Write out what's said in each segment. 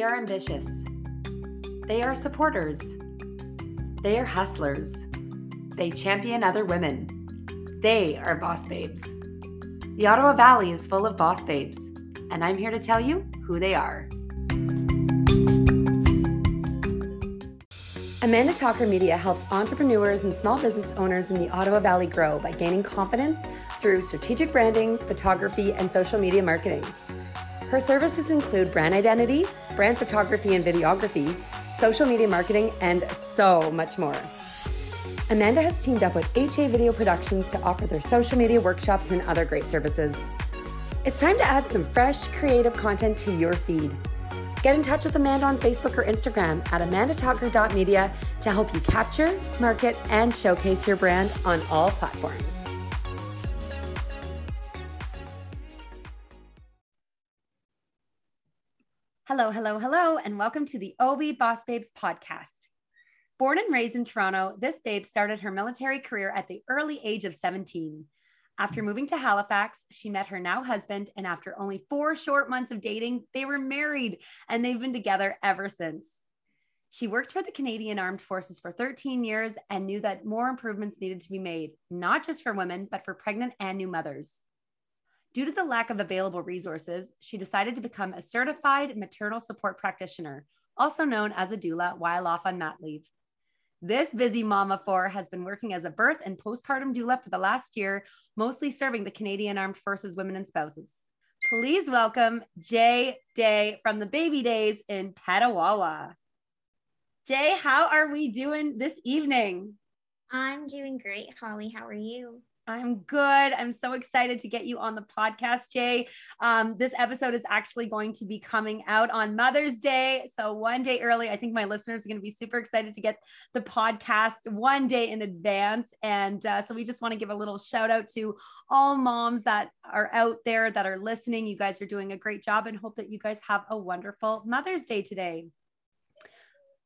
They are ambitious. They are supporters. They are hustlers. They champion other women. They are boss babes. The Ottawa Valley is full of boss babes, and I'm here to tell you who they are. Amanda Talker Media helps entrepreneurs and small business owners in the Ottawa Valley grow by gaining confidence through strategic branding, photography, and social media marketing. Her services include brand identity, brand photography and videography, social media marketing, and so much more. Amanda has teamed up with HA Video Productions to offer their social media workshops and other great services. It's time to add some fresh, creative content to your feed. Get in touch with Amanda on Facebook or Instagram at amandatalker.media to help you capture, market, and showcase your brand on all platforms. Hello, hello, hello, and welcome to the OV Boss Babes podcast. Born and raised in Toronto, this babe started her military career at the early age of 17. After moving to Halifax, she met her now husband, and after only four short months of dating, they were married and they've been together ever since. She worked for the Canadian Armed Forces for 13 years and knew that more improvements needed to be made, not just for women, but for pregnant and new mothers. Due to the lack of available resources, she decided to become a certified maternal support practitioner, also known as a doula, while off on mat leave. This busy mama four has been working as a birth and postpartum doula for the last year, mostly serving the Canadian Armed Forces women and spouses. Please welcome Jay Day from the baby days in Petawawa. Jay, how are we doing this evening? I'm doing great, Holly. How are you? I'm good. I'm so excited to get you on the podcast, Jay. Um, this episode is actually going to be coming out on Mother's Day. So, one day early. I think my listeners are going to be super excited to get the podcast one day in advance. And uh, so, we just want to give a little shout out to all moms that are out there that are listening. You guys are doing a great job and hope that you guys have a wonderful Mother's Day today.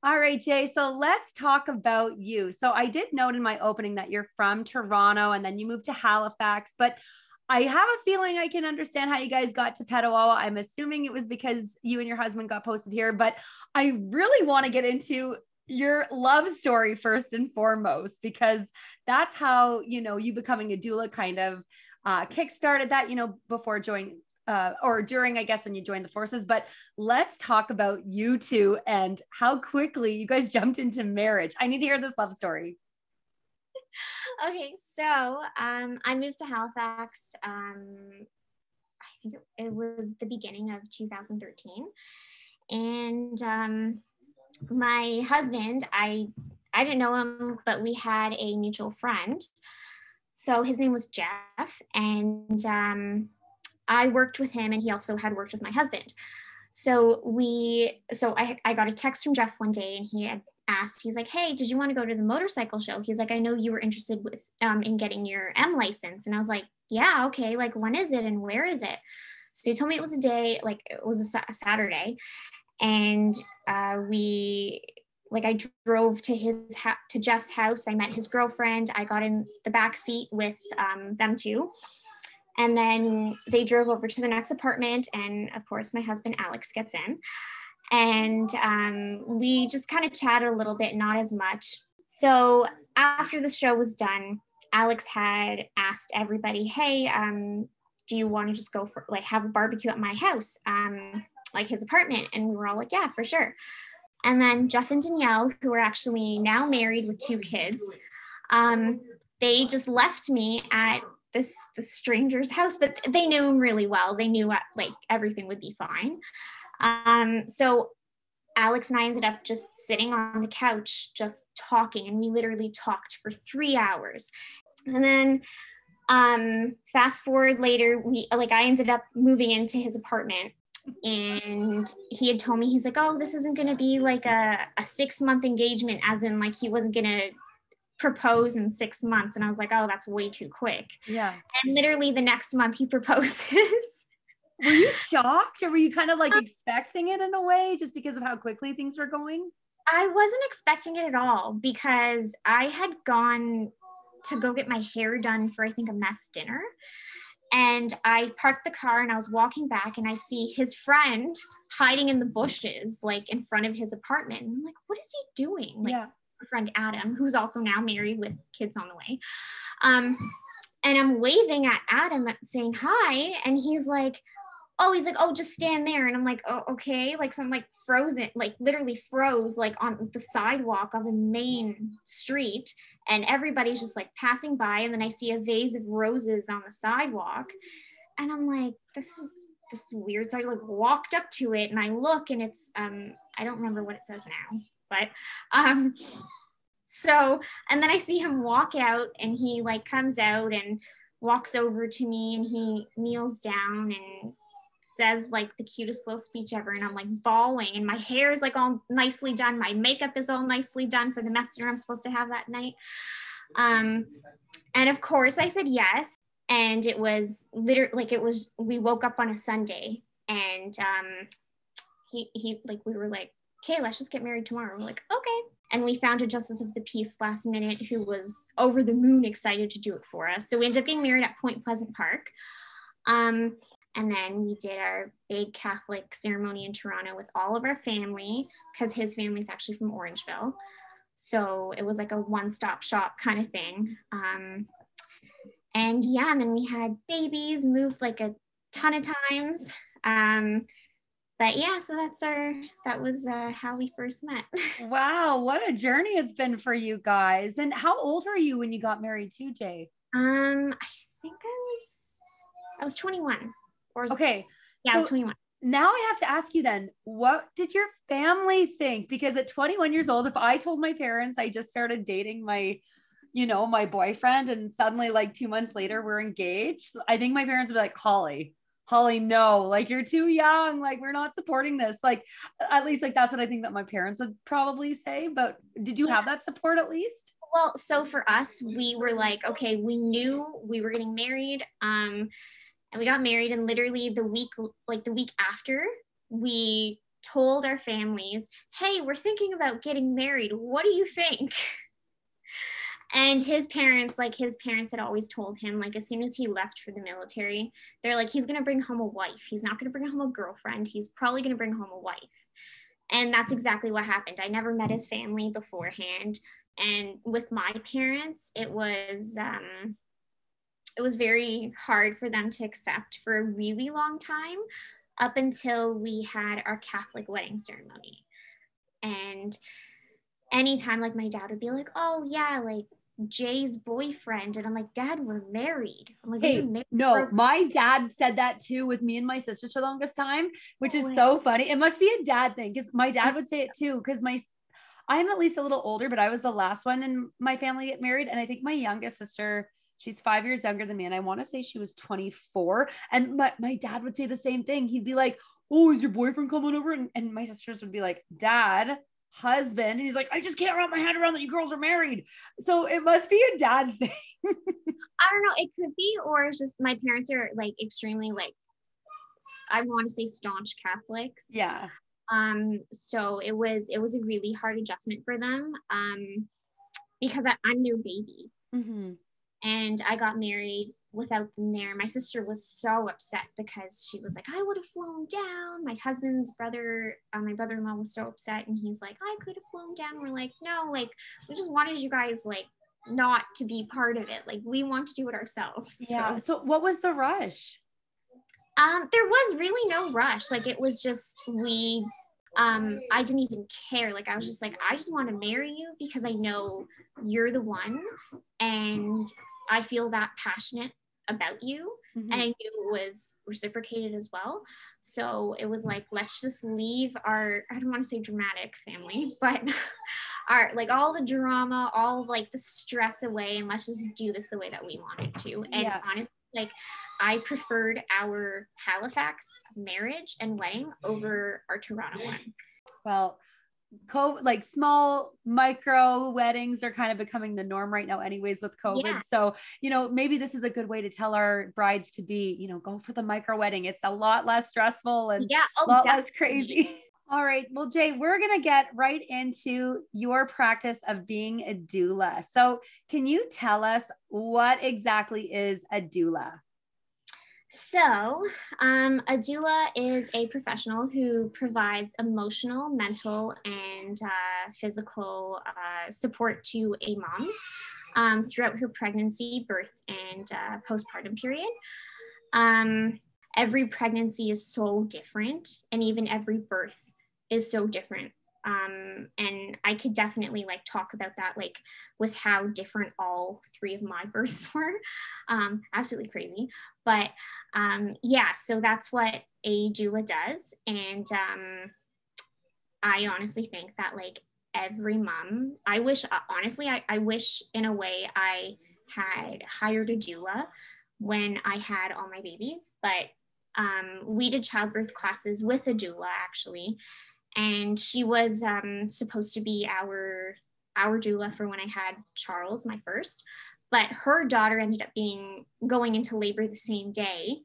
All right, Jay. So let's talk about you. So I did note in my opening that you're from Toronto and then you moved to Halifax, but I have a feeling I can understand how you guys got to Petawawa. I'm assuming it was because you and your husband got posted here, but I really want to get into your love story first and foremost because that's how you know you becoming a doula kind of uh, kickstarted that you know before joining uh, or during, I guess, when you joined the forces. But let's talk about you two and how quickly you guys jumped into marriage. I need to hear this love story. Okay, so um, I moved to Halifax. Um, I think it, was the beginning of 2013, and um, my husband, I I didn't know him, but we had a mutual friend. So his name was Jeff, and um, I worked with him and he also had worked with my husband. So we, so I, I got a text from Jeff one day and he had asked, he's like, Hey, did you want to go to the motorcycle show? He's like, I know you were interested with, um, in getting your M license. And I was like, yeah, okay. Like, when is it and where is it? So he told me it was a day, like it was a, a Saturday. And uh, we, like I drove to his ha- to Jeff's house. I met his girlfriend. I got in the back seat with um, them two, and then they drove over to the next apartment. And of course, my husband Alex gets in. And um, we just kind of chatted a little bit, not as much. So after the show was done, Alex had asked everybody, hey, um, do you want to just go for like have a barbecue at my house, um, like his apartment? And we were all like, yeah, for sure. And then Jeff and Danielle, who are actually now married with two kids, um, they just left me at this the stranger's house, but they knew him really well. They knew what, like everything would be fine. Um, so Alex and I ended up just sitting on the couch, just talking, and we literally talked for three hours. And then um, fast forward later, we like I ended up moving into his apartment and he had told me he's like oh this isn't going to be like a, a six month engagement as in like he wasn't going to propose in six months. And I was like, oh, that's way too quick. Yeah. And literally the next month he proposes. were you shocked or were you kind of like um, expecting it in a way just because of how quickly things were going? I wasn't expecting it at all because I had gone to go get my hair done for, I think, a mess dinner. And I parked the car and I was walking back and I see his friend hiding in the bushes, like in front of his apartment. I'm like, what is he doing? Like, yeah. Friend Adam, who's also now married with kids on the way. Um, and I'm waving at Adam saying hi. And he's like, oh, he's like, oh, just stand there. And I'm like, oh, okay. Like, so I'm like frozen, like literally froze, like on the sidewalk of the main street. And everybody's just like passing by. And then I see a vase of roses on the sidewalk. And I'm like, this is this is weird. So I like walked up to it and I look and it's um, I don't remember what it says now, but um so and then I see him walk out and he like comes out and walks over to me and he kneels down and says like the cutest little speech ever. And i'm like bawling and my hair is like all nicely done. My makeup is all nicely done for the mess dinner i'm supposed to have that night. Um and of course i said yes. And it was literally like it was we woke up on a sunday and um he he like we were like okay let's just get married tomorrow we're like okay and we found a justice of the peace last minute who was over the moon excited to do it for us so we ended up getting married at point pleasant park um, and then we did our big Catholic ceremony in Toronto with all of our family because his family's actually from Orangeville. So it was like a one stop shop kind of thing. Um, and yeah, and then we had babies, moved like a ton of times. Um, but yeah, so that's our, that was uh, how we first met. wow, what a journey it's been for you guys. And how old were you when you got married too, Jay? Um, I think I was, I was 21. Or okay. Yeah, so I was 21. Now I have to ask you then, what did your family think? Because at 21 years old, if I told my parents I just started dating my, you know, my boyfriend and suddenly like two months later we're engaged, I think my parents would be like, Holly, Holly, no, like you're too young. Like we're not supporting this. Like at least like that's what I think that my parents would probably say. But did you have that support at least? Well, so for us, we were like, okay, we knew we were getting married. Um, and we got married and literally the week like the week after we told our families hey we're thinking about getting married what do you think and his parents like his parents had always told him like as soon as he left for the military they're like he's going to bring home a wife. He's not going to bring home a girlfriend. He's probably going to bring home a wife. And that's exactly what happened. I never met his family beforehand. And with my parents it was um it was very hard for them to accept for a really long time up until we had our Catholic wedding ceremony. And anytime, like, my dad would be like, oh, yeah, like, Jay's boyfriend. And I'm like, Dad, we're married. I'm like, hey, no, my dad said that too with me and my sisters for the longest time, which is so funny. It must be a dad thing because my dad would say it too. Because my, I'm at least a little older, but I was the last one in my family get married. And I think my youngest sister, She's five years younger than me. And I want to say she was 24. And my, my dad would say the same thing. He'd be like, Oh, is your boyfriend coming over? And, and my sisters would be like, Dad, husband. And he's like, I just can't wrap my head around that you girls are married. So it must be a dad thing. I don't know. It could be, or it's just my parents are like extremely like, I want to say staunch Catholics. Yeah. Um, so it was, it was a really hard adjustment for them. Um, because I, am their baby. Mm-hmm and I got married without them there. My sister was so upset because she was like, I would have flown down. My husband's brother, uh, my brother in law was so upset. And he's like, I could have flown down. We're like, no, like, we just wanted you guys, like, not to be part of it. Like, we want to do it ourselves. Yeah. So, so what was the rush? Um, there was really no rush. Like, it was just, we, um, I didn't even care. Like, I was just like, I just want to marry you because I know you're the one. And I feel that passionate about you. Mm-hmm. And I knew it was reciprocated as well. So it was like, let's just leave our, I don't want to say dramatic family, but our, like all the drama, all like the stress away, and let's just do this the way that we wanted to. And yeah. honestly, like, I preferred our Halifax marriage and wedding over our Toronto one. Well, COVID, like small micro weddings are kind of becoming the norm right now, anyways, with COVID. Yeah. So, you know, maybe this is a good way to tell our brides to be, you know, go for the micro wedding. It's a lot less stressful and yeah, oh, a lot definitely. less crazy. All right. Well, Jay, we're going to get right into your practice of being a doula. So, can you tell us what exactly is a doula? So, um, a doula is a professional who provides emotional, mental, and uh, physical uh, support to a mom um, throughout her pregnancy, birth, and uh, postpartum period. Um, every pregnancy is so different, and even every birth is so different. Um, and I could definitely like talk about that, like with how different all three of my births were. Um, absolutely crazy. But um, yeah, so that's what a doula does. And um, I honestly think that like every mom, I wish, uh, honestly, I, I wish in a way I had hired a doula when I had all my babies, but um, we did childbirth classes with a doula actually. And she was um, supposed to be our our doula for when I had Charles, my first but her daughter ended up being going into labor the same day.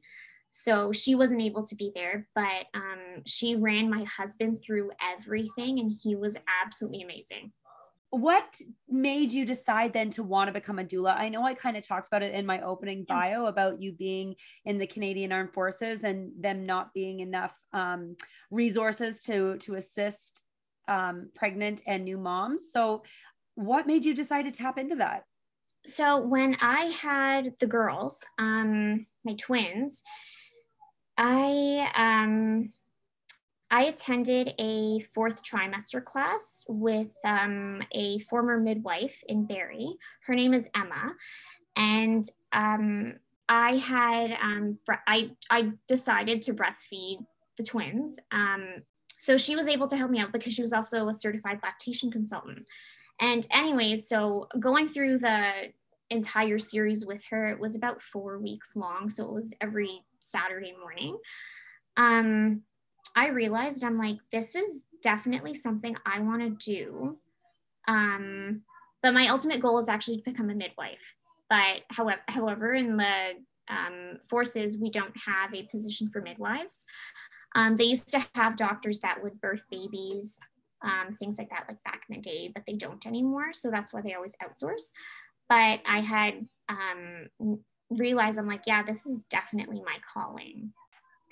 So she wasn't able to be there but um, she ran my husband through everything and he was absolutely amazing what made you decide then to want to become a doula? I know i kind of talked about it in my opening bio about you being in the canadian armed forces and them not being enough um, resources to to assist um, pregnant and new moms. So what made you decide to tap into that? So when I had the girls, um, my twins, I um, I attended a fourth trimester class with um, a former midwife in Barrie. Her name is Emma, and um, I had um, I I decided to breastfeed the twins. Um, so she was able to help me out because she was also a certified lactation consultant. And anyways, so going through the entire series with her, it was about four weeks long. So it was every Saturday morning. I realized I'm like, this is definitely something I want to do. Um, but my ultimate goal is actually to become a midwife. But however, however, in the um, forces, we don't have a position for midwives. Um, they used to have doctors that would birth babies um, things like that, like back in the day, but they don't anymore. So that's why they always outsource. But I had um, realized I'm like, yeah, this is definitely my calling.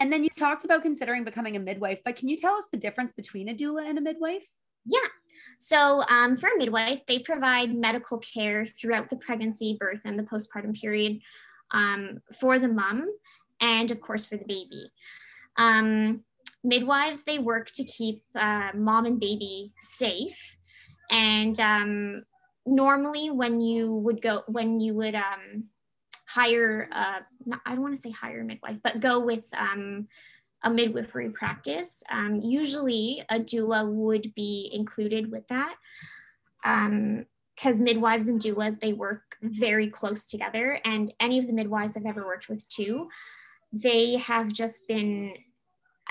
And then you talked about considering becoming a midwife, but can you tell us the difference between a doula and a midwife? Yeah. So, um, for a midwife, they provide medical care throughout the pregnancy, birth, and the postpartum period um, for the mom and, of course, for the baby. Um, midwives they work to keep uh, mom and baby safe and um, normally when you would go when you would um, hire uh, not, i don't want to say hire a midwife but go with um, a midwifery practice. Um, usually a doula would be included with that because um, midwives and doulas they work very close together and any of the midwives i've ever worked with too they have just been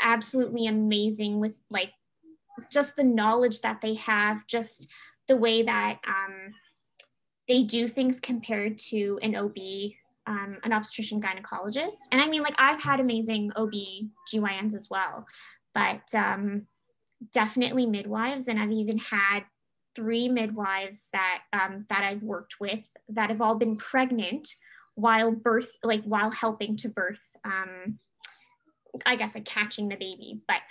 absolutely amazing with like just the knowledge that they have, just the way that um, they do things compared to an OB, um, an obstetrician gynecologist. And I mean, like I've had amazing OB GYNs as well, but um, definitely midwives. And I've even had three midwives that um, that I've worked with that have all been pregnant while birth, like while helping to birth um, I guess like catching the baby, but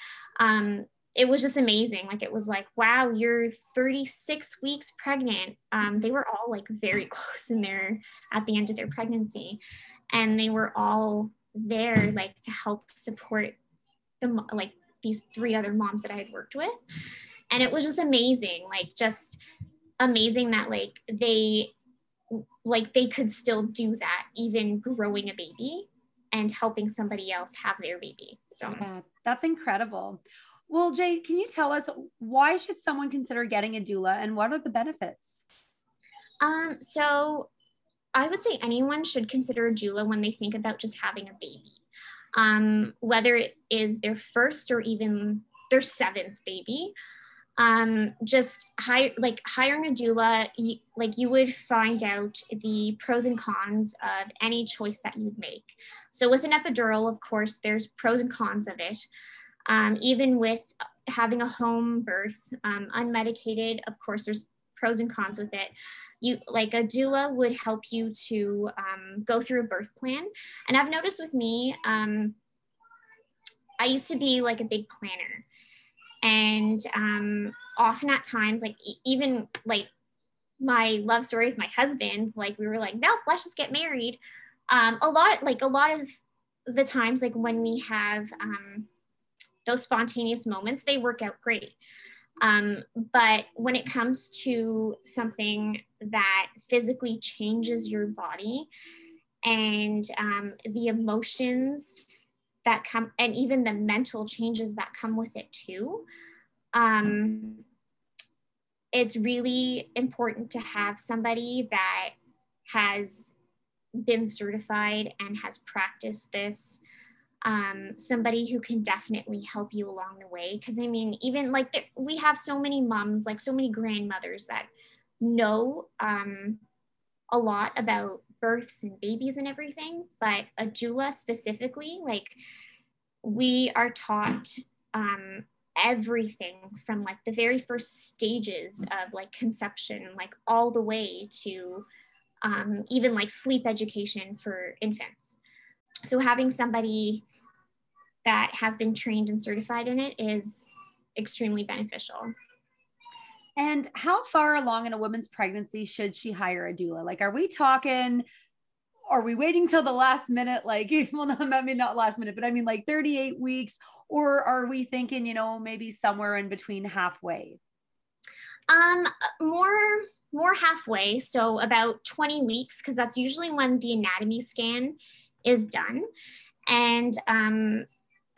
um, it was just amazing. Like it was like, wow, you're 36 weeks pregnant. Um, they were all like very close in there at the end of their pregnancy, and they were all there like to help support the like these three other moms that I had worked with, and it was just amazing. Like just amazing that like they like they could still do that even growing a baby and helping somebody else have their baby. So yeah, that's incredible. Well, Jay, can you tell us why should someone consider getting a doula and what are the benefits? Um, so I would say anyone should consider a doula when they think about just having a baby. Um, whether it is their first or even their seventh baby um, just hire like hiring a doula you, like you would find out the pros and cons of any choice that you'd make so with an epidural of course there's pros and cons of it um, even with having a home birth um, unmedicated of course there's pros and cons with it. You like a doula would help you to um, go through a birth plan. And i've noticed with me um, i used to be like a big planner. And um, often at times like e- even like my love story with my husband like we were like no let's just get married. Um, a lot like a lot of the times like when we have um, those spontaneous moments they work out great. Um, but when it comes to something that physically changes your body and um, the emotions that come, and even the mental changes that come with it too, um, it's really important to have somebody that has been certified and has practiced this um, somebody who can definitely help you along the way. Because I mean, even like the, we have so many moms, like so many grandmothers that know um, a lot about births and babies and everything, but a doula specifically, like we are taught um, everything from like the very first stages of like conception, like all the way to um, even like sleep education for infants. So having somebody that has been trained and certified in it is extremely beneficial. And how far along in a woman's pregnancy should she hire a doula? Like, are we talking? Are we waiting till the last minute? Like, well, I mean, not last minute, but I mean, like 38 weeks, or are we thinking, you know, maybe somewhere in between halfway? Um, more more halfway, so about 20 weeks, because that's usually when the anatomy scan is done. And um,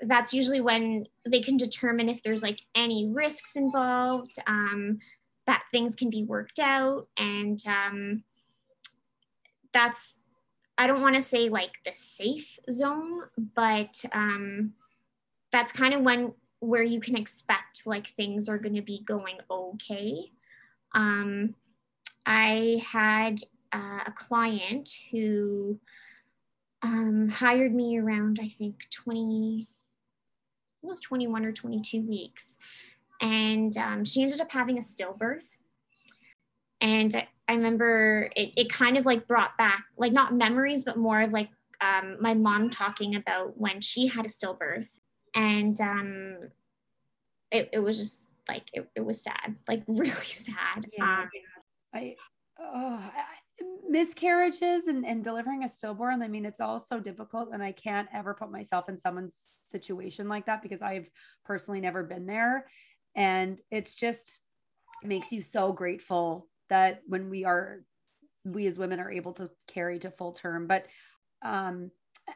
that's usually when they can determine if there's like any risks involved, um, that things can be worked out. And um, that's, I don't want to say like the safe zone, but um, that's kind of when where you can expect like things are going to be going okay. Um, I had uh, a client who um, hired me around, I think, 20, was 21 or 22 weeks. And um, she ended up having a stillbirth. And I, I remember it, it kind of like brought back, like not memories, but more of like um, my mom talking about when she had a stillbirth. And um, it, it was just like, it, it was sad, like really sad. Yeah. Um, I, oh, miscarriages and, and delivering a stillborn i mean it's all so difficult and i can't ever put myself in someone's situation like that because i've personally never been there. And it's just it makes you so grateful that when we are we as women are able to carry to full term. But um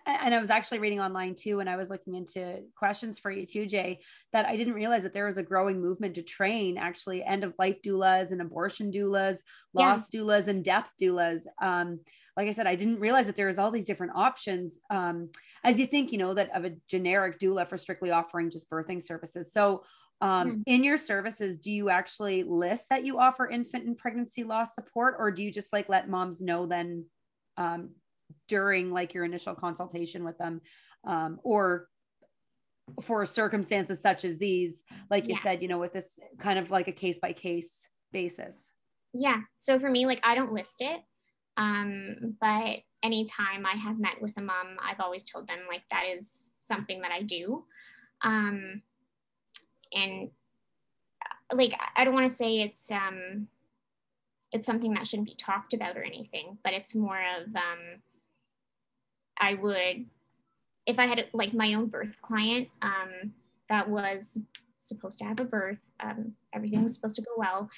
and I was actually reading online too, and I was looking into questions for you too, Jay, that I didn't realize that there was a growing movement to train actually end of life doulas and abortion doulas, loss yeah. doulas, and death doulas. Um, like I said, I didn't realize that there was all these different options. Um, as you think, you know, that of a generic doula for strictly offering just birthing services. So, um, mm-hmm. in your services, do you actually list that you offer infant and pregnancy loss support, or do you just like let moms know then um, during like your initial consultation with them um, or for circumstances such as these like you yeah. said you know with this kind of like a case by case basis? Yeah. So for me like i don't list it um but anytime i have met with a mom i've always told them like that is something that i do. Um and like i don't want to say it's um it's something that shouldn't be talked about or anything but it's more of um I would, if I had like my own birth client um, that was supposed to have a birth, um, everything was supposed to go well,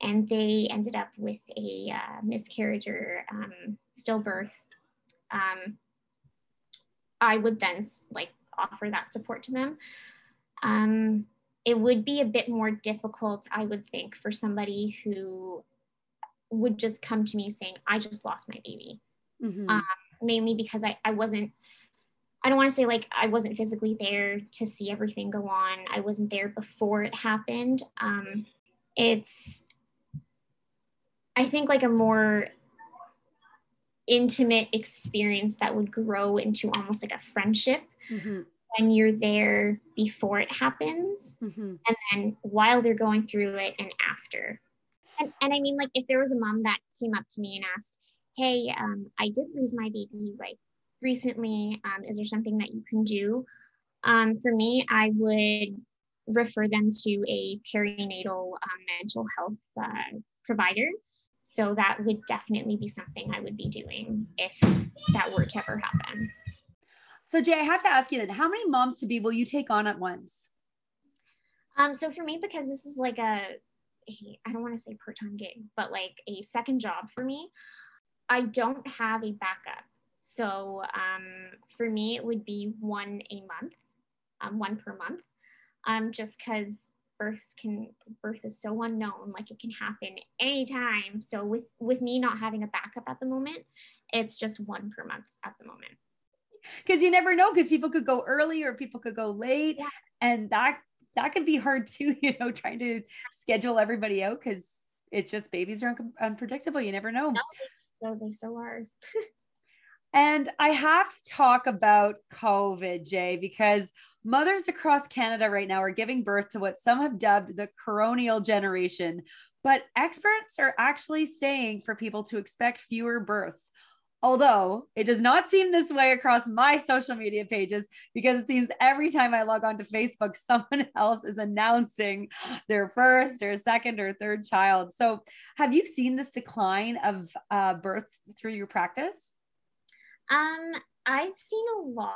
and they ended up with a uh, miscarriage or um, stillbirth, um, I would then like offer that support to them. Um, it would be a bit more difficult, I would think, for somebody who would just come to me saying, I just lost my baby. Mm-hmm. Um, mainly because I, I wasn't I don't want to say like I wasn't physically there to see everything go on. I wasn't there before it happened. Um, it's, I think, like a more intimate experience that would grow into almost like a friendship mm-hmm. when you're there before it happens mm-hmm. and then while they're going through it and after. and, and I mean, like, if there was a mom that came up to me and asked, Hey, um, I did lose my baby like recently. Um, is there something that you can do? Um, for me, I would refer them to a perinatal um, mental health uh, provider. So that would definitely be something I would be doing if that were to ever happen. So Jay, I have to ask you then, how many moms to be will you take on at once? Um, so for me, because this is like a, I don't want to say part-time gig, but like a second job for me, I don't have a backup. So um, for me, it would be one a month, um, one per month, um, just because births can birth is so unknown, like it can happen anytime. So with with me not having a backup at the moment, it's just one per month at the moment. Because you never know, because people could go early or people could go late, yeah. and that that could be hard too. You know, trying to schedule everybody out because it's just babies are un- unpredictable. You never know. No, so they so are. and I have to talk about COVID, Jay, because mothers across Canada right now are giving birth to what some have dubbed the coronial generation. But experts are actually saying for people to expect fewer births. Although it does not seem this way across my social media pages because it seems every time I log on to Facebook, someone else is announcing their first or second or third child. So, have you seen this decline of uh, births through your practice? Um, I've seen a lot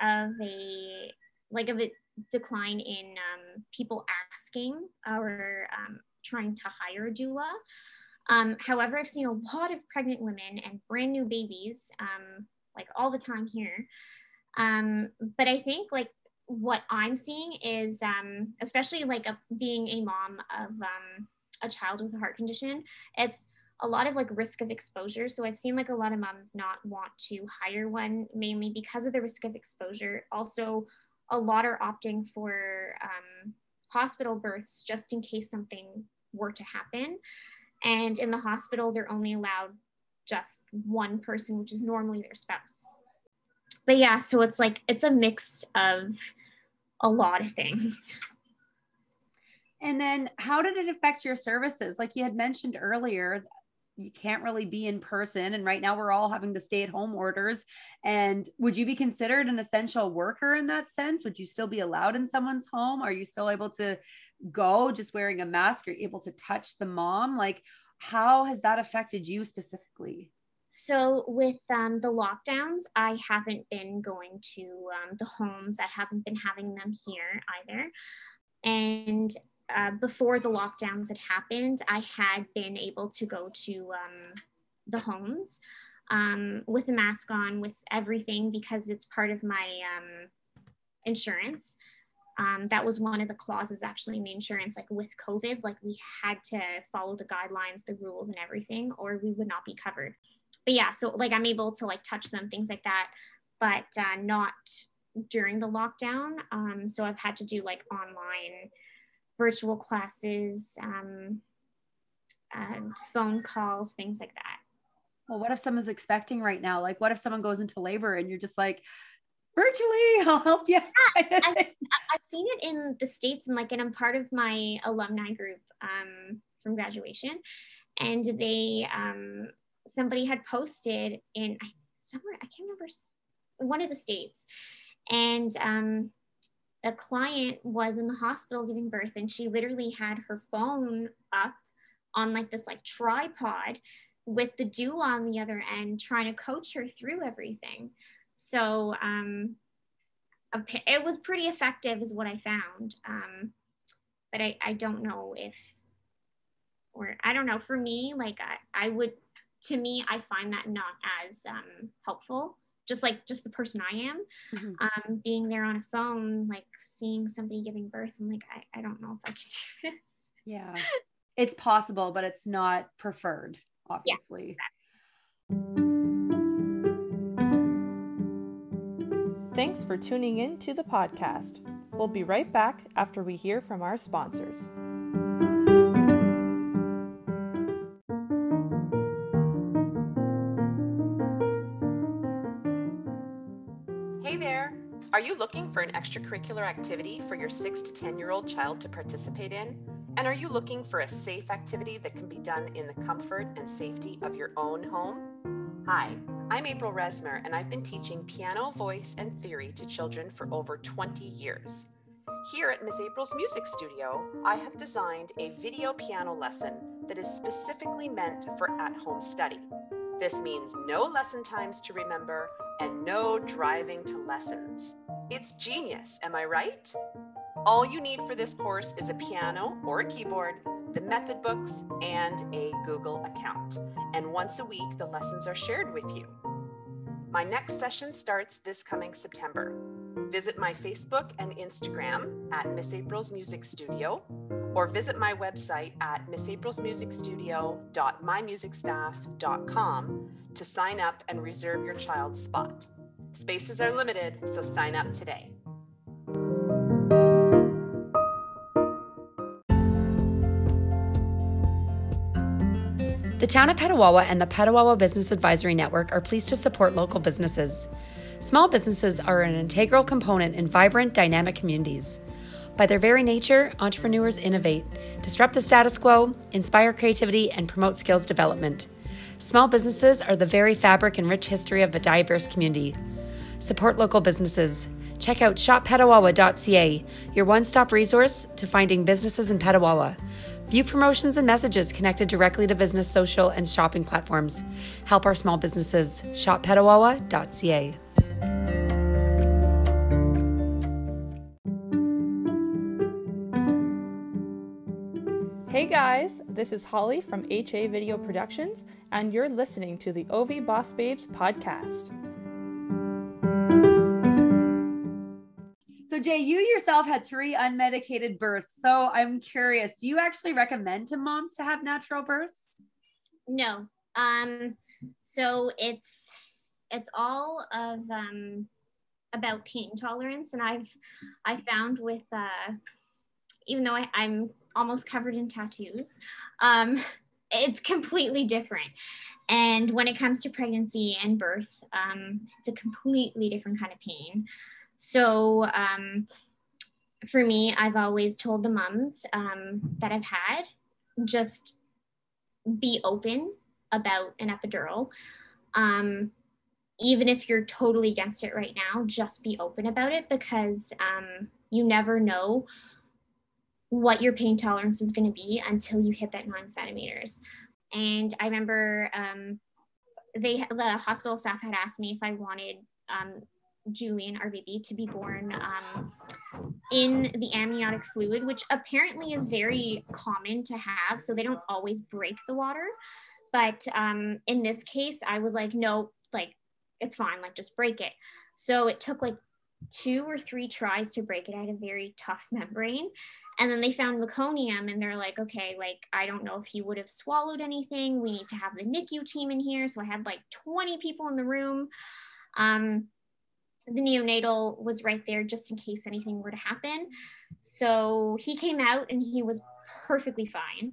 of a like of a decline in um, people asking or um, trying to hire a doula. Um, however, I've seen a lot of pregnant women and brand new babies, um, like all the time here. Um, but I think like what I'm seeing is, um, especially like a, being a mom of um, a child with a heart condition, it's a lot of like risk of exposure. So I've seen like a lot of moms not want to hire one mainly because of the risk of exposure. Also, a lot are opting for um, hospital births just in case something were to happen. And in the hospital, they're only allowed just one person, which is normally their spouse. But yeah, so it's like it's a mix of a lot of things. And then how did it affect your services? Like you had mentioned earlier, you can't really be in person. And right now we're all having the stay at home orders. And would you be considered an essential worker in that sense? Would you still be allowed in someone's home? Are you still able to go just wearing a mask? You're able to touch the mom? Like how has that affected you specifically? So with um, the lockdowns i haven't been going to um, the homes. I haven't been having them here either. And uh, before the lockdowns had happened i had been able to go to um, the homes um, with a mask on with everything because it's part of my um, insurance. Um, that was one of the clauses actually in the insurance like with covid like we had to follow the guidelines the rules and everything or we would not be covered. But yeah so like i'm able to like touch them things like that but uh, not during the lockdown. Um, so i've had to do like online virtual classes um, phone calls things like that. Well what if someone's expecting right now? Like what if someone goes into labor and you're just like virtually i'll help you I've, I've, seen it in the states and like and i'm part of my alumni group um, from graduation. And they um, somebody had posted in somewhere i can't remember one of the states. And um, the client was in the hospital giving birth and she literally had her phone up on like this like tripod with the doula on the other end trying to coach her through everything so um, it was pretty effective, is what I found. Um, but I, I don't know if, or I don't know, for me, like I, I would, to me, I find that not as um, helpful. Just like just the person I am, mm-hmm. um, being there on a phone, like seeing somebody giving birth, I'm like, I, I don't know if I can do this. Yeah, it's possible, but it's not preferred, obviously. Yeah, Thanks for tuning in to the podcast. We'll be right back after we hear from our sponsors. Hey there! Are you looking for an extracurricular activity for your 6 to 10 year old child to participate in? And are you looking for a safe activity that can be done in the comfort and safety of your own home? Hi, I'm April Resmer, and I've been teaching piano, voice, and theory to children for over 20 years. Here at Miss April's Music Studio, I have designed a video piano lesson that is specifically meant for at home study. This means no lesson times to remember and no driving to lessons. It's genius, am I right? All you need for this course is a piano or a keyboard, the method books, and a Google account. And once a week, the lessons are shared with you. My next session starts this coming September. Visit my Facebook and Instagram at Miss April's Music Studio, or visit my website at missaprilsmusicstudio.mymusicstaff.com to sign up and reserve your child's spot. Spaces are limited, so sign up today. The town of Petawawa and the Petawawa Business Advisory Network are pleased to support local businesses. Small businesses are an integral component in vibrant, dynamic communities. By their very nature, entrepreneurs innovate, disrupt the status quo, inspire creativity, and promote skills development. Small businesses are the very fabric and rich history of a diverse community. Support local businesses. Check out shoppetawawa.ca, your one stop resource to finding businesses in Petawawa. View promotions and messages connected directly to business, social, and shopping platforms. Help our small businesses. ShopPetawawa.ca. Hey guys, this is Holly from HA Video Productions, and you're listening to the OV Boss Babes podcast. So, Jay, you yourself had three unmedicated births. So, I'm curious do you actually recommend to moms to have natural births? No. Um, so it's it's all of um, about pain tolerance, and I've I found with uh, even though I, I'm almost covered in tattoos, um, it's completely different. And when it comes to pregnancy and birth, um, it's a completely different kind of pain. So um, for me, I've always told the moms um, that I've had just be open about an epidural. Um, even if you're totally against it right now, just be open about it because um, you never know what your pain tolerance is going to be until you hit that nine centimeters. And I remember um, they the hospital staff had asked me if I wanted um, Julian, our baby, to be born um, in the amniotic fluid, which apparently is very common to have. So they don't always break the water. But um, in this case, I was like, no, like, it's fine, like, just break it. So it took like two or three tries to break it. I had a very tough membrane. And then they found meconium and they're like, okay, like, I don't know if he would have swallowed anything. We need to have the NICU team in here. So I had like 20 people in the room. Um, the neonatal was right there just in case anything were to happen. So he came out and he was perfectly fine.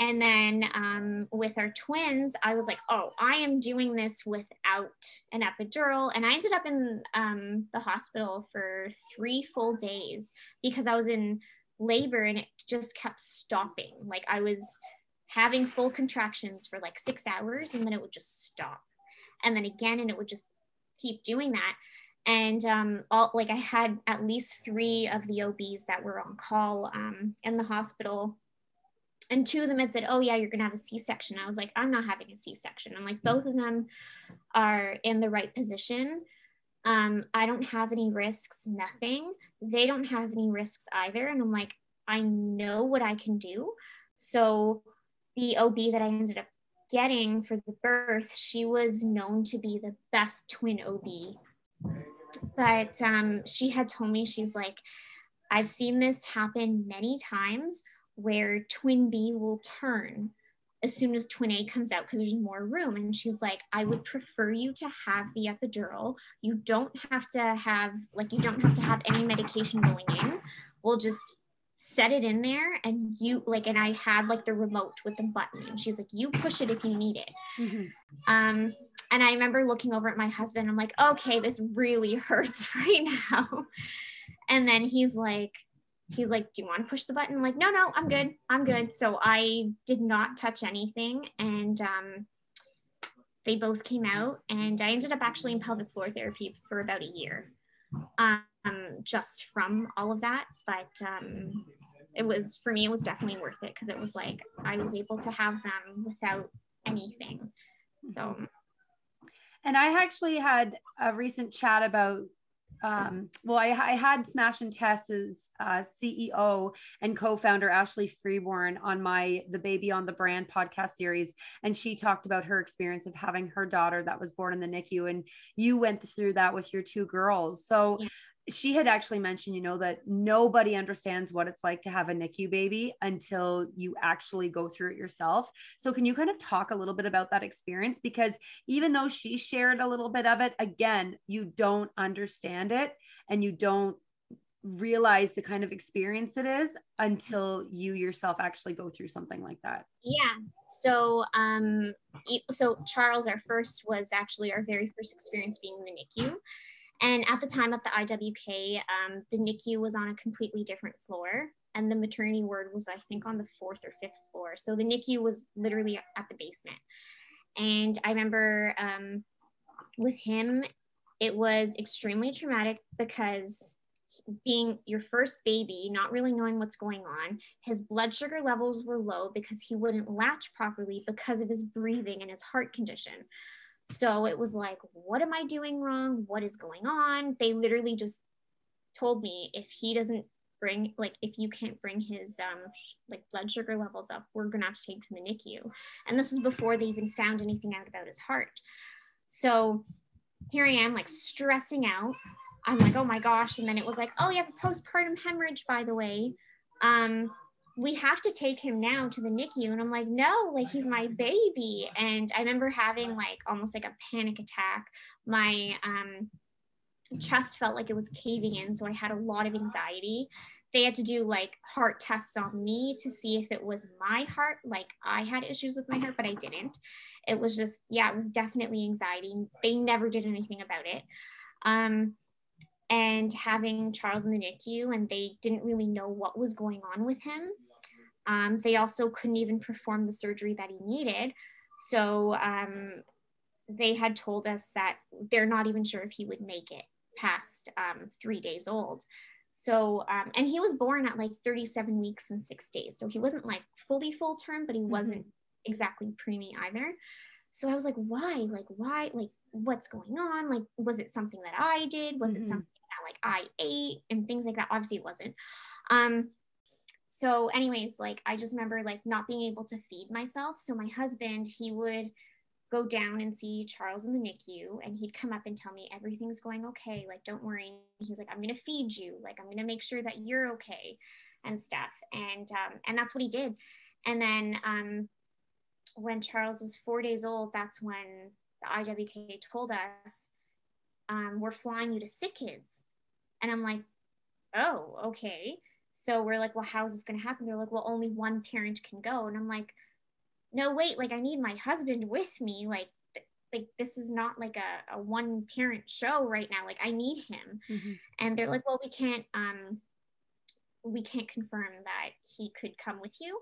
And then um, with our twins, I was like, oh, I am doing this without an epidural. And I ended up in um, the hospital for three full days because I was in labor and it just kept stopping. Like I was having full contractions for like six hours and then it would just stop. And then again, and it would just keep doing that and um, all like I had at least three of the OBs that were on call um, in the hospital, and two of them had said, "Oh yeah, you're gonna have a C-section." I was like, "I'm not having a C-section." I'm like, both of them are in the right position. Um, I don't have any risks, nothing. They don't have any risks either, and I'm like, I know what I can do. So the OB that I ended up getting for the birth, she was known to be the best twin OB but um, she had told me she's like i've seen this happen many times where twin b will turn as soon as twin a comes out because there's more room and she's like i would prefer you to have the epidural you don't have to have like you don't have to have any medication going in we'll just set it in there and you like and i had like the remote with the button and she's like you push it if you need it mm-hmm. um and I remember looking over at my husband. I'm like, okay, this really hurts right now. And then he's like, he's like, Do you want to push the button? I'm like, no, no, I'm good. I'm good. So I did not touch anything. And um, they both came out, and I ended up actually in pelvic floor therapy for about a year um, just from all of that. But um, it was, for me, it was definitely worth it because it was like I was able to have them without anything. So, and I actually had a recent chat about um, well, I, I, had Smash and Tess's uh, CEO and co-founder Ashley Freeborn on my The Baby on the Brand podcast series, and she talked about her experience of having her daughter that was born in the NICU, and you went through that with your two girls. So, she had actually mentioned, you know, that nobody understands what it's like to have a NICU baby until you actually go through it yourself. So, can you kind of talk a little bit about that experience? Because even though she shared a little bit of it, again, you don't understand it and you don't realize the kind of experience it is until you yourself actually go through something like that. Yeah. So, um, so Charles, our first was actually our very first experience being in the NICU. And at the time at the IWK, um, the NICU was on a completely different floor, and the maternity ward was, I think, on the fourth or fifth floor. So the NICU was literally at the basement. And I remember um, with him, it was extremely traumatic because being your first baby, not really knowing what's going on, his blood sugar levels were low because he wouldn't latch properly because of his breathing and his heart condition. So it was like, what am I doing wrong? What is going on? They literally just told me if he doesn't bring like if you can't bring his um like blood sugar levels up we're gonna have to take him to the nicu and this was before they even found anything out about his heart. So here i am like stressing out. I'm like oh my gosh. And then it was like oh you have a postpartum hemorrhage by the way. Um we have to take him now to the NICU. And I'm like, no, like he's my baby. And I remember having like almost like a panic attack. My um, chest felt like it was caving in. So I had a lot of anxiety. They had to do like heart tests on me to see if it was my heart. Like I had issues with my heart, but I didn't. It was just, yeah, it was definitely anxiety. They never did anything about it. Um, and having Charles in the NICU, and they didn't really know what was going on with him um, they also couldn't even perform the surgery that he needed. So um, they had told us that they're not even sure if he would make it past um, three days old. So, um, and he was born at like 37 weeks and six days. So he wasn't like fully full term, but he mm-hmm. wasn't exactly preemie either. So I was like, why? Like, why? Like, what's going on? Like, was it something that I did? Was mm-hmm. it something that like I ate and things like that? Obviously, it wasn't. Um, so anyways like i just remember like not being able to feed myself. So my husband he would go down and see charles in the nicu and he'd come up and tell me everything's going okay. Like don't worry. He's like i'm going to feed you. Like i'm going to make sure that you're okay and stuff. And um, and that's what he did. And then um, when charles was four days old that's when the iwk told us um, we're flying you to sick kids. And i'm like oh okay so we're like, well, how is this going to happen? They're like, well, only one parent can go. And I'm like, no, wait, like I need my husband with me. Like, th- like this is not like a, a one parent show right now. Like I need him. Mm-hmm. And they're like, well, we can't, um, we can't confirm that he could come with you.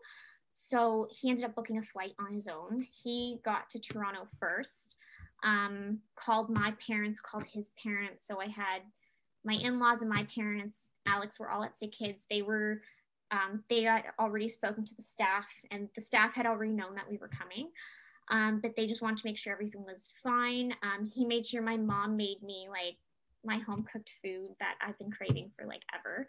So he ended up booking a flight on his own. He got to Toronto first, um, called my parents, called his parents. So I had my in-laws and my parents, Alex, were all at Sick Kids. They were, um, they had already spoken to the staff, and the staff had already known that we were coming. Um, but they just wanted to make sure everything was fine. Um, he made sure my mom made me like my home cooked food that I've been craving for like ever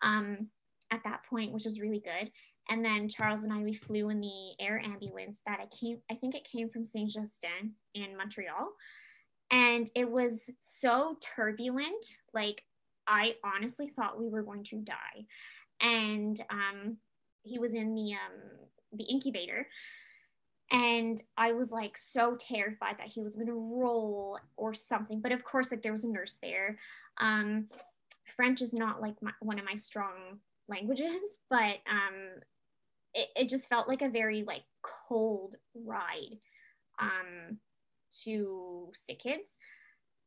um, at that point, which was really good. And then Charles and I, we flew in the air ambulance that I came, I think it came from Sainte-Justine in Montreal and it was so turbulent like i honestly thought we were going to die. And um, he was in the um, the incubator. And i was like so terrified that he was going to roll or something. But of course like there was a nurse there. Um, french is not like my, one of my strong languages but um, it, it just felt like a very like cold ride. Um, to sick kids.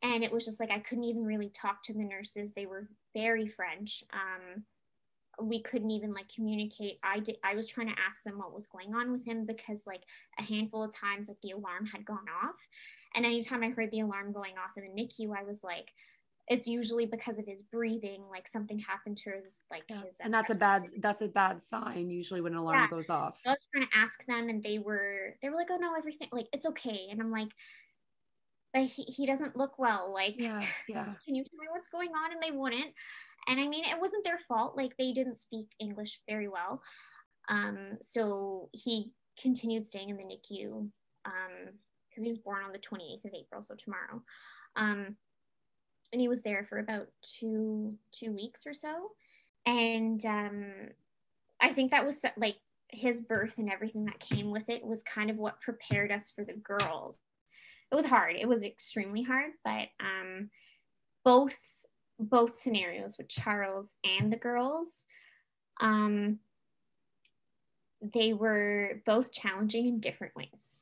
And it was just like i couldn't even really talk to the nurses. They were very french. Um, we couldn't even like communicate. I did i was trying to ask them what was going on with him because like a handful of times like the alarm had gone off. And anytime i heard the alarm going off in the nicu i was like it's usually because of his breathing like something happened to his like Yeah. his And that's a bad that's a bad sign usually when an alarm Yeah. goes off. I was trying to ask them and they were they were like, oh no, everything like it's okay. And I'm like, but he, he doesn't look well. Like Yeah, yeah. can you tell me what's going on? And they wouldn't. And I mean it wasn't their fault. Like they didn't speak English very well. Um, so he continued staying in the NICU um because he was born on the 28th of April, so tomorrow. Um and he was there for about two two weeks or so. And um I think that was like his birth and everything that came with it was kind of what prepared us for the girls. It was hard. It was extremely hard, but um, both both scenarios with Charles and the girls, um, they were both challenging in different ways.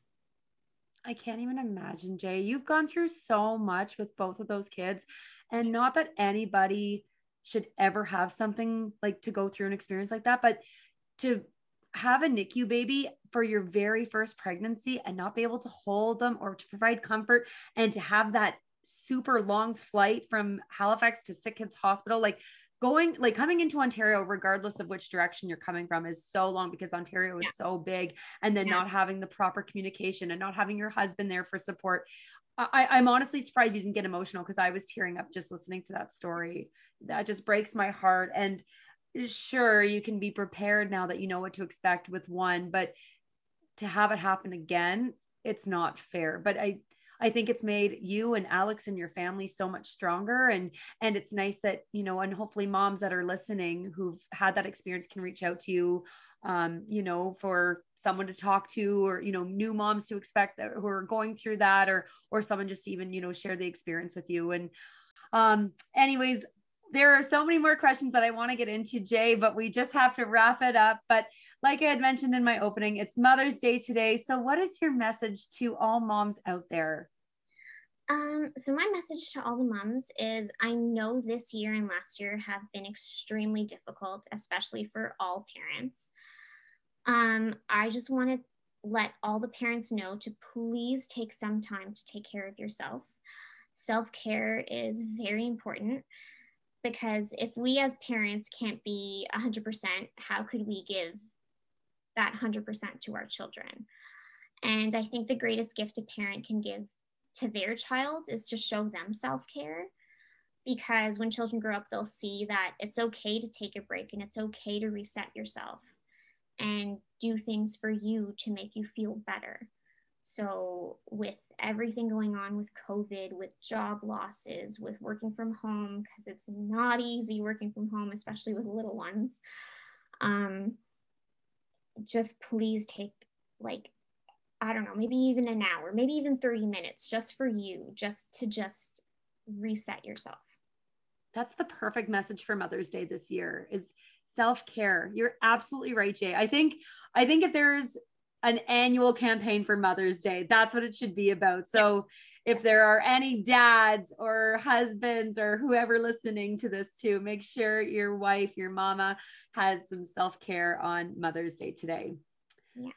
I can't even imagine, Jay. You've gone through so much with both of those kids, and not that anybody should ever have something like to go through an experience like that, but to have a NICU baby for your very first pregnancy and not be able to hold them or to provide comfort and to have that super long flight from Halifax to Sick Kids Hospital, like going like coming into Ontario, regardless of which direction you're coming from, is so long because Ontario is so big and then Yeah. not having the proper communication and not having your husband there for support. I, I'm honestly surprised you didn't get emotional because I was tearing up just listening to that story. That just breaks my heart. And sure, you can be prepared now that you know what to expect with one, but to have it happen again, it's not fair. But I, I think it's made you and Alex and your family so much stronger. And and it's nice that, you know, and hopefully moms that are listening who've had that experience can reach out to you um, you know, for someone to talk to or, you know, new moms to expect that who are going through that or, or someone just even, you know, share the experience with you. And, um, anyways, there are so many more questions that I want to get into, Jay, but we just have to wrap it up. But like I had mentioned in my opening, it's Mother's Day today. So, what is your message to all moms out there? Um, so my message to all the moms is I know this year and last year have been extremely difficult, especially for all parents. Um, I just want to let all the parents know to please take some time to take care of yourself. Self care is very important because if we as parents can't be 100%, how could we give that 100% to our children? And I think the greatest gift a parent can give to their child is to show them self care. Because when children grow up, they'll see that it's okay to take a break and it's okay to reset yourself and do things for you to make you feel better. So, with everything going on with COVID, with job losses, with working from home, because it's not easy working from home, especially with little ones, um, just please take like I don't know, maybe even an hour, maybe even 30 minutes just for you, just to just reset yourself. That's the perfect message for Mother's Day this year is self-care. You're absolutely right, Jay. I think I think if there's an annual campaign for Mother's Day, that's what it should be about. So if there are any dads or husbands or whoever listening to this too, make sure your wife, your mama has some self-care on Mother's Day today. Yeah.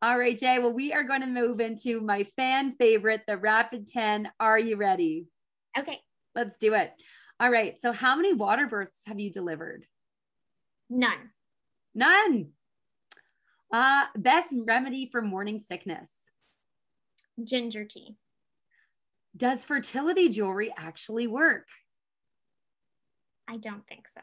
All right, Jay. Well, we are going to move into my fan favorite, the Rapid 10. Are you ready? Okay, Let's do it. All right. So, how many water births have you delivered? none. None. Uh, best remedy for morning sickness. Ginger tea. Does fertility jewelry actually work? I don't think so.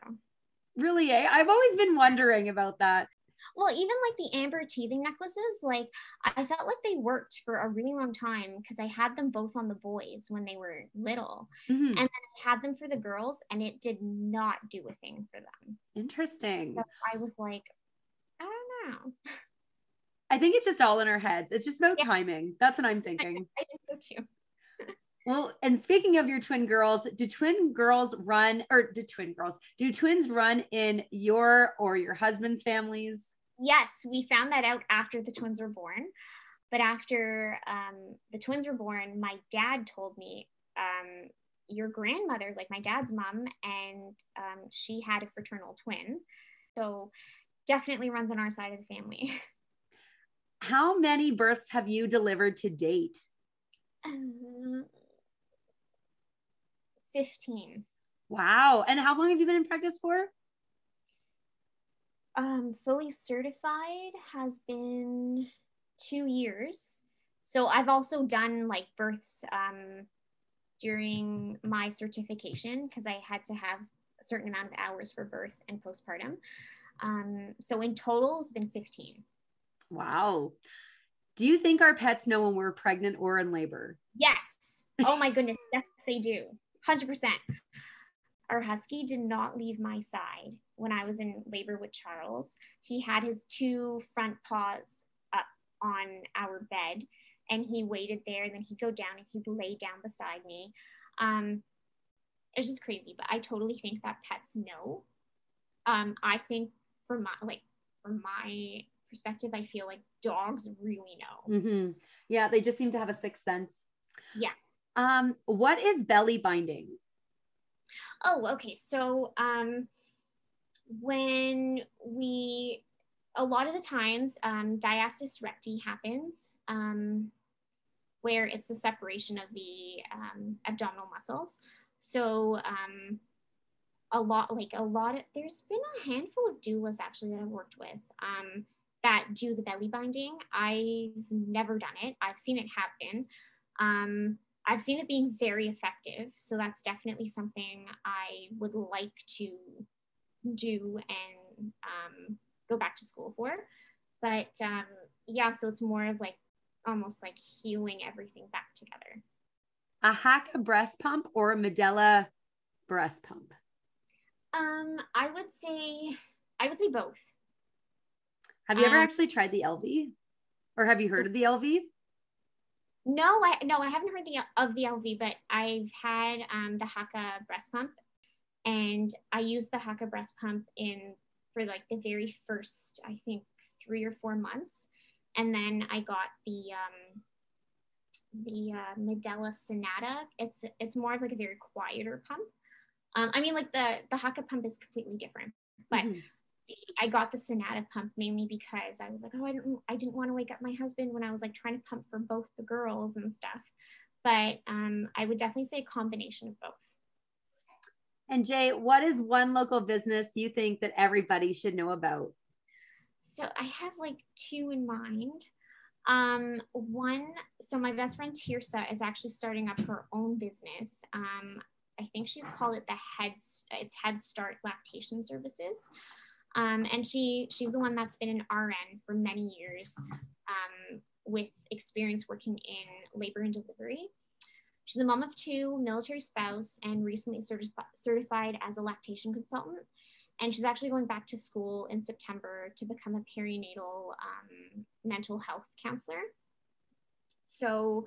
Really, eh? I've always been wondering about that. Well, even like the amber teething necklaces, like I felt like they worked for a really long time because I had them both on the boys when they were little. Mhm. And then I had them for the girls and it did not do a thing for them. Interesting. So I was like, I. I think it's just all in our heads. It's just about Yeah. timing. That's what I'm thinking. I think so too. Well, and speaking of your twin girls, do twin girls run or do twin girls, do twins run in your or your husband's families? Yes, we found that out after the twins were born. But after um, the twins were born, my dad told me, um, your grandmother, like my dad's mom, and um, she had a fraternal twin. So definitely runs on our side of the family. How many births have you delivered to date? Um, 15. Wow. And how long have you been in practice for? Um, fully certified has been two years. So I've also done like births um, during my certification because I had to have a certain amount of hours for birth and postpartum. Um, so in total, it's been 15. Wow. Do you think our pets know when we're pregnant or in labor? Yes. Oh my goodness. yes, they do. 100%. Our husky did not leave my side when I was in labor with Charles. He had his two front paws up on our bed and he waited there and then he'd go down and he'd lay down beside me. Um, it's just crazy, but I totally think that pets know. Um, I think from my like from my perspective, I feel like dogs really know. Mm-hmm. Yeah, they just seem to have a sixth sense. Yeah. Um, what is belly binding? Oh, okay. So um, when we, a lot of the times, um, diastasis recti happens, um, where it's the separation of the um, abdominal muscles. So um, a lot, like a lot of, there's been a handful of doulas actually that I've worked with um, that do the belly binding. I've never done it. I've seen it happen. Um, I've seen it being very effective. So that's definitely something I would like to do and um, go back to school for. But um, yeah, so it's more of like almost like healing everything back together. A Haakaa breast pump or a Medela breast pump? Um, I would say I would say both. Have you ever Um, actually tried the Elvie? Or have you heard of the Elvie? No, I no, I haven't heard the of the Elvie, but I've had um, the Haakaa breast pump, and I used the Haakaa breast pump in for like the very first, I think, three or four months, and then I got the um, the uh, Medela Sonata. It's it's more of like a very quieter pump. Um, I mean, like the the Haakaa pump is completely different, but Mhm. I got the Sonata pump mainly because I was like, oh, I didn't, I didn't want to wake up my husband when I was like trying to pump for both the girls and stuff. But um, I would definitely say a combination of both. And Jay, what is one local business you think that everybody should know about? So I have like two in mind. Um, one, so my best friend Tirsa is actually starting up her own business. Um, I think she's called it the Head, it's Head Start Lactation Services. Um, and she she's the one that's been an RN for many years um, with experience working in labor and delivery. She's a mom of two, military spouse, and recently certi- certified as a lactation consultant. And she's actually going back to school in September to become a perinatal um, mental health counselor. So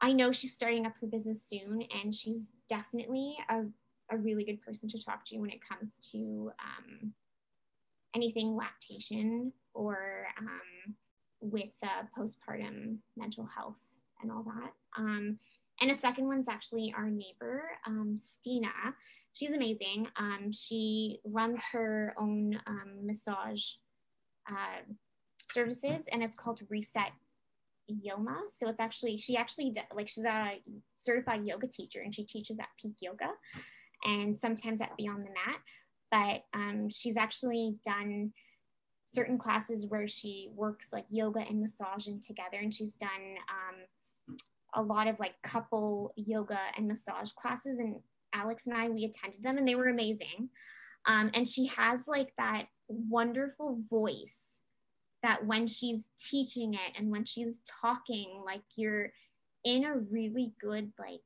I know she's starting up her business soon, and she's definitely a, a really good person to talk to when it comes to um, anything lactation or um, with uh, postpartum mental health and all that. Um, and a second one's actually our neighbor, um, Stina. She's amazing. Um, she runs her own um, massage uh, services, and it's called Reset Yoma. So it's actually she actually like she's a certified yoga teacher, and she teaches at Peak Yoga, and sometimes at Beyond the Mat but um, she's actually done certain classes where she works like yoga and massaging together and she's done um, a lot of like couple yoga and massage classes and alex and i we attended them and they were amazing um, and she has like that wonderful voice that when she's teaching it and when she's talking like you're in a really good like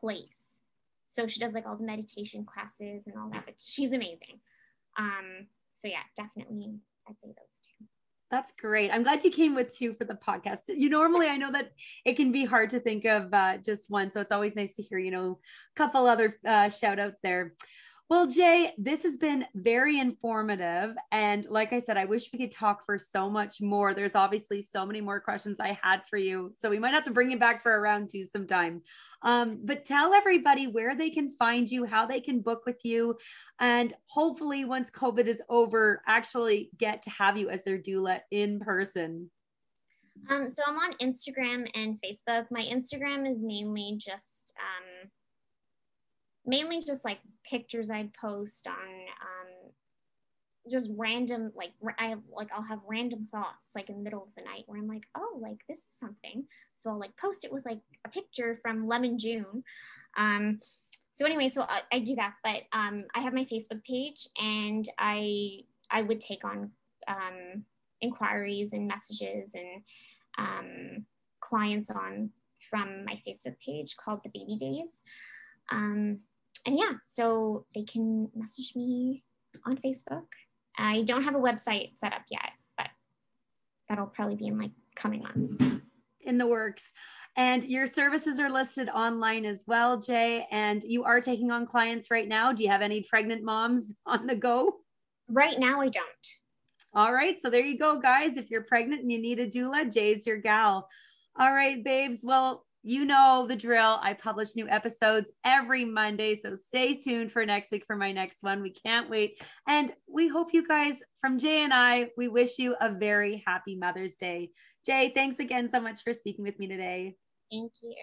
place so she does like all the meditation classes and all that but she's amazing um so yeah definitely i'd say those two That's great. I'm glad you came with two for the podcast. You normally, I know that it can be hard to think of uh, just one. So it's always nice to hear, you know, a couple other uh, shout outs there. Well, Jay, this has been very informative. And like I said, I wish we could talk for so much more. There's obviously so many more questions I had for you. So we might have to bring you back for a round two sometime. Um, but tell everybody where they can find you, how they can book with you. And hopefully, once COVID is over, actually get to have you as their doula in person. Um, so I'm on Instagram and Facebook. My Instagram is mainly just um, mainly just like pictures I'd post on um, just random like I have like I'll have random thoughts like in the middle of the night where I'm like, oh, like this is something. So I'll like post it with like a picture from Lemon June. Um, so anyway, so I, I do that, but um, I have my Facebook page and I I would take on um, inquiries and messages and um, clients on from my Facebook page called the Baby Days. Um, and yeah, so they can message me on Facebook. I don't have a website set up yet, but that'll probably be in like coming months. In the works. And your services are listed online as well, Jay. And you are taking on clients right now. Do you have any pregnant moms on the go? Right now, I don't. All right. So there you go, guys. If you're pregnant and you need a doula, Jay's your gal. All right, babes. Well, you know the drill. I publish new episodes every Monday. So stay tuned for next week for my next one. We can't wait. And we hope you guys from Jay and I, we wish you a very happy Mother's Day. Jay, thanks again so much for speaking with me today. Thank you.